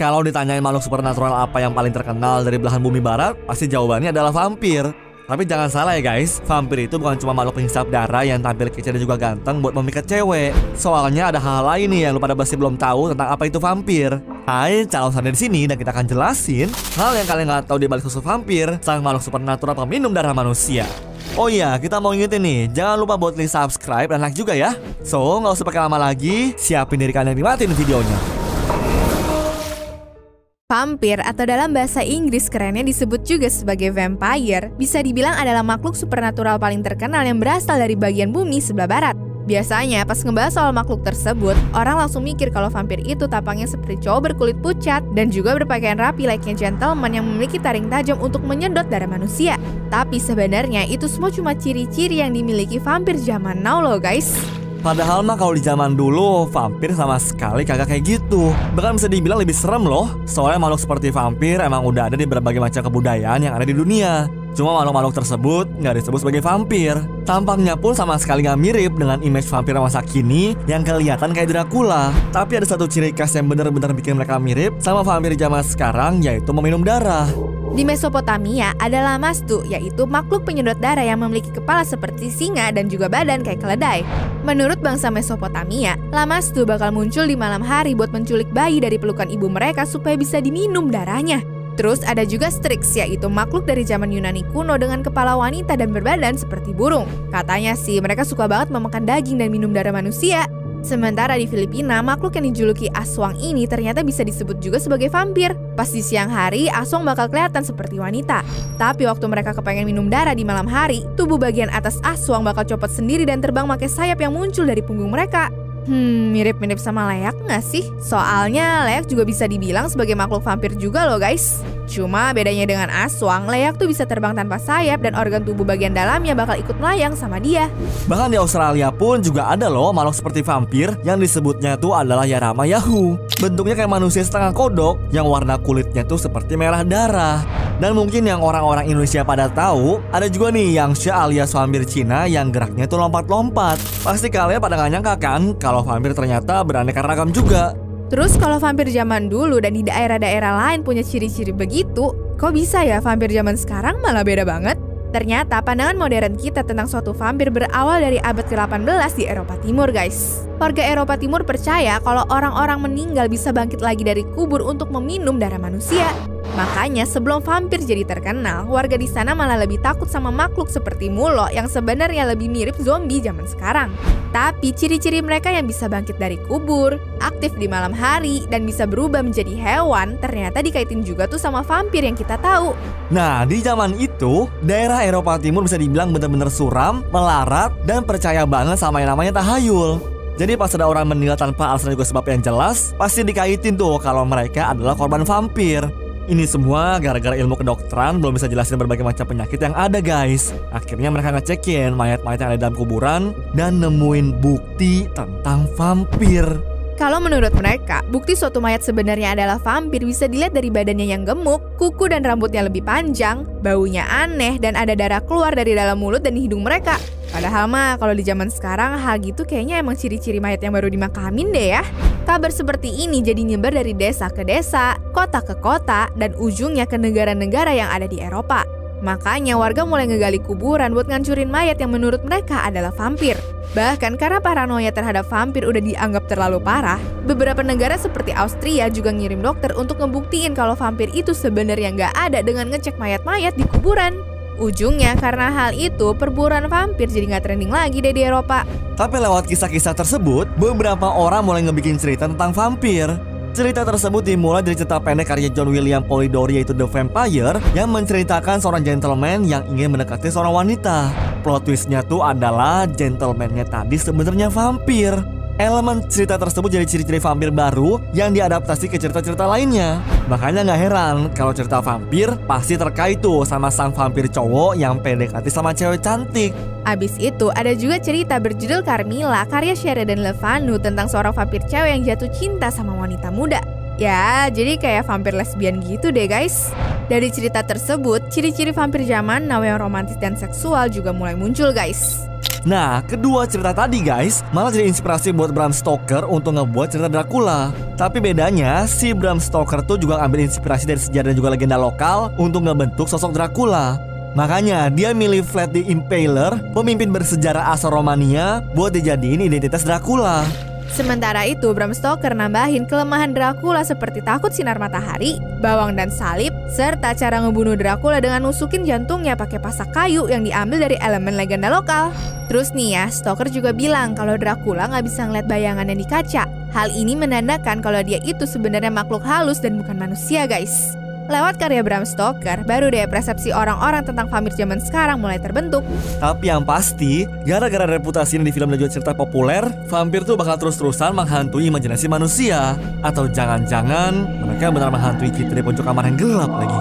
Kalau ditanyain makhluk supernatural apa yang paling terkenal dari belahan bumi barat, pasti jawabannya adalah vampir. Tapi jangan salah ya guys, vampir itu bukan cuma makhluk penghisap darah yang tampil kecil dan juga ganteng buat memikat cewek. Soalnya ada hal lain nih yang lu pada pasti belum tahu tentang apa itu vampir. Hai, calon sana di sini dan kita akan jelasin hal yang kalian nggak tahu di balik sosok vampir, sang makhluk supernatural peminum darah manusia. Oh iya, kita mau ingetin nih, jangan lupa buat klik subscribe dan like juga ya. So, nggak usah pakai lama lagi, siapin diri kalian nikmatin videonya. Vampir atau dalam bahasa Inggris kerennya disebut juga sebagai vampire, bisa dibilang adalah makhluk supernatural paling terkenal yang berasal dari bagian bumi sebelah barat. Biasanya pas ngebahas soal makhluk tersebut, orang langsung mikir kalau vampir itu tampangnya seperti cowok berkulit pucat dan juga berpakaian rapi layaknya gentleman yang memiliki taring tajam untuk menyedot darah manusia. Tapi sebenarnya itu semua cuma ciri-ciri yang dimiliki vampir zaman now loh guys. Padahal mah kalau di zaman dulu vampir sama sekali kagak kayak gitu. Bahkan bisa dibilang lebih serem loh. Soalnya makhluk seperti vampir emang udah ada di berbagai macam kebudayaan yang ada di dunia. Cuma makhluk-makhluk tersebut nggak disebut sebagai vampir. Tampangnya pun sama sekali nggak mirip dengan image vampir masa kini yang kelihatan kayak Dracula. Tapi ada satu ciri khas yang benar-benar bikin mereka mirip sama vampir zaman sekarang yaitu meminum darah. Di Mesopotamia ada lamastu, yaitu makhluk penyedot darah yang memiliki kepala seperti singa dan juga badan kayak keledai. Menurut bangsa Mesopotamia, lamastu bakal muncul di malam hari buat menculik bayi dari pelukan ibu mereka supaya bisa diminum darahnya. Terus ada juga Strix, yaitu makhluk dari zaman Yunani kuno dengan kepala wanita dan berbadan seperti burung. Katanya sih mereka suka banget memakan daging dan minum darah manusia. Sementara di Filipina, makhluk yang dijuluki aswang ini ternyata bisa disebut juga sebagai vampir. Pas di siang hari, aswang bakal kelihatan seperti wanita. Tapi waktu mereka kepengen minum darah di malam hari, tubuh bagian atas aswang bakal copot sendiri dan terbang pakai sayap yang muncul dari punggung mereka. Hmm, mirip-mirip sama leak nggak sih? Soalnya leak juga bisa dibilang sebagai makhluk vampir juga loh guys. Cuma bedanya dengan aswang, leak tuh bisa terbang tanpa sayap dan organ tubuh bagian dalamnya bakal ikut melayang sama dia. Bahkan di Australia pun juga ada loh makhluk seperti vampir yang disebutnya tuh adalah Yarama Yahoo. Bentuknya kayak manusia setengah kodok yang warna kulitnya tuh seperti merah darah. Dan mungkin yang orang-orang Indonesia pada tahu, ada juga nih yang Sha alias vampir Cina yang geraknya tuh lompat-lompat. Pasti kalian pada gak nyangka kan kalau vampir ternyata beraneka ragam juga. Terus kalau vampir zaman dulu dan di daerah-daerah lain punya ciri-ciri begitu, kok bisa ya vampir zaman sekarang malah beda banget? Ternyata pandangan modern kita tentang suatu vampir berawal dari abad ke-18 di Eropa Timur, guys. Warga Eropa Timur percaya kalau orang-orang meninggal bisa bangkit lagi dari kubur untuk meminum darah manusia. Makanya sebelum vampir jadi terkenal, warga di sana malah lebih takut sama makhluk seperti Mulo yang sebenarnya lebih mirip zombie zaman sekarang. Tapi ciri-ciri mereka yang bisa bangkit dari kubur, aktif di malam hari, dan bisa berubah menjadi hewan ternyata dikaitin juga tuh sama vampir yang kita tahu. Nah, di zaman itu, daerah Eropa Timur bisa dibilang benar-benar suram, melarat, dan percaya banget sama yang namanya tahayul. Jadi pas ada orang meninggal tanpa alasan juga sebab yang jelas, pasti dikaitin tuh kalau mereka adalah korban vampir. Ini semua gara-gara ilmu kedokteran belum bisa jelasin berbagai macam penyakit yang ada guys. Akhirnya mereka ngecekin mayat-mayat yang ada dalam kuburan dan nemuin bukti tentang vampir. Kalau menurut mereka, bukti suatu mayat sebenarnya adalah vampir bisa dilihat dari badannya yang gemuk, kuku dan rambutnya lebih panjang, baunya aneh, dan ada darah keluar dari dalam mulut dan hidung mereka. Padahal mah kalau di zaman sekarang hal gitu kayaknya emang ciri-ciri mayat yang baru dimakamin deh ya. Kabar seperti ini jadi nyebar dari desa ke desa, kota ke kota, dan ujungnya ke negara-negara yang ada di Eropa. Makanya warga mulai ngegali kuburan buat ngancurin mayat yang menurut mereka adalah vampir. Bahkan karena paranoia terhadap vampir udah dianggap terlalu parah, beberapa negara seperti Austria juga ngirim dokter untuk ngebuktiin kalau vampir itu sebenarnya nggak ada dengan ngecek mayat-mayat di kuburan. Ujungnya karena hal itu perburuan vampir jadi nggak trending lagi deh di Eropa. Tapi lewat kisah-kisah tersebut, beberapa orang mulai ngebikin cerita tentang vampir. Cerita tersebut dimulai dari cerita pendek karya John William Polidori yaitu The Vampire yang menceritakan seorang gentleman yang ingin mendekati seorang wanita. Plot twistnya tuh adalah gentlemannya tadi sebenarnya vampir. Elemen cerita tersebut jadi ciri-ciri vampir baru yang diadaptasi ke cerita-cerita lainnya. Makanya nggak heran kalau cerita vampir pasti terkait tuh sama sang vampir cowok yang PDKT sama cewek cantik. Abis itu ada juga cerita berjudul Carmilla karya Sheridan Levanu tentang seorang vampir cewek yang jatuh cinta sama wanita muda. Ya, jadi kayak vampir lesbian gitu deh guys. Dari cerita tersebut, ciri-ciri vampir zaman now yang romantis dan seksual juga mulai muncul guys. Nah, kedua cerita tadi guys malah jadi inspirasi buat Bram Stoker untuk ngebuat cerita Dracula. Tapi bedanya, si Bram Stoker tuh juga ambil inspirasi dari sejarah dan juga legenda lokal untuk ngebentuk sosok Dracula. Makanya dia milih Vlad the Impaler, pemimpin bersejarah asal Romania, buat dijadiin identitas Dracula. Sementara itu, Bram Stoker nambahin kelemahan Dracula seperti takut sinar matahari, bawang dan salib, serta cara ngebunuh Dracula dengan nusukin jantungnya pakai pasak kayu yang diambil dari elemen legenda lokal. Terus nih ya, Stoker juga bilang kalau Dracula nggak bisa ngeliat bayangannya di kaca. Hal ini menandakan kalau dia itu sebenarnya makhluk halus dan bukan manusia, guys. Lewat karya Bram Stoker, baru deh persepsi orang-orang tentang vampir zaman sekarang mulai terbentuk. Tapi yang pasti, gara-gara reputasi di film dan juga cerita populer, vampir tuh bakal terus-terusan menghantui imajinasi manusia. Atau jangan-jangan mereka benar menghantui kita di pojok kamar yang gelap lagi.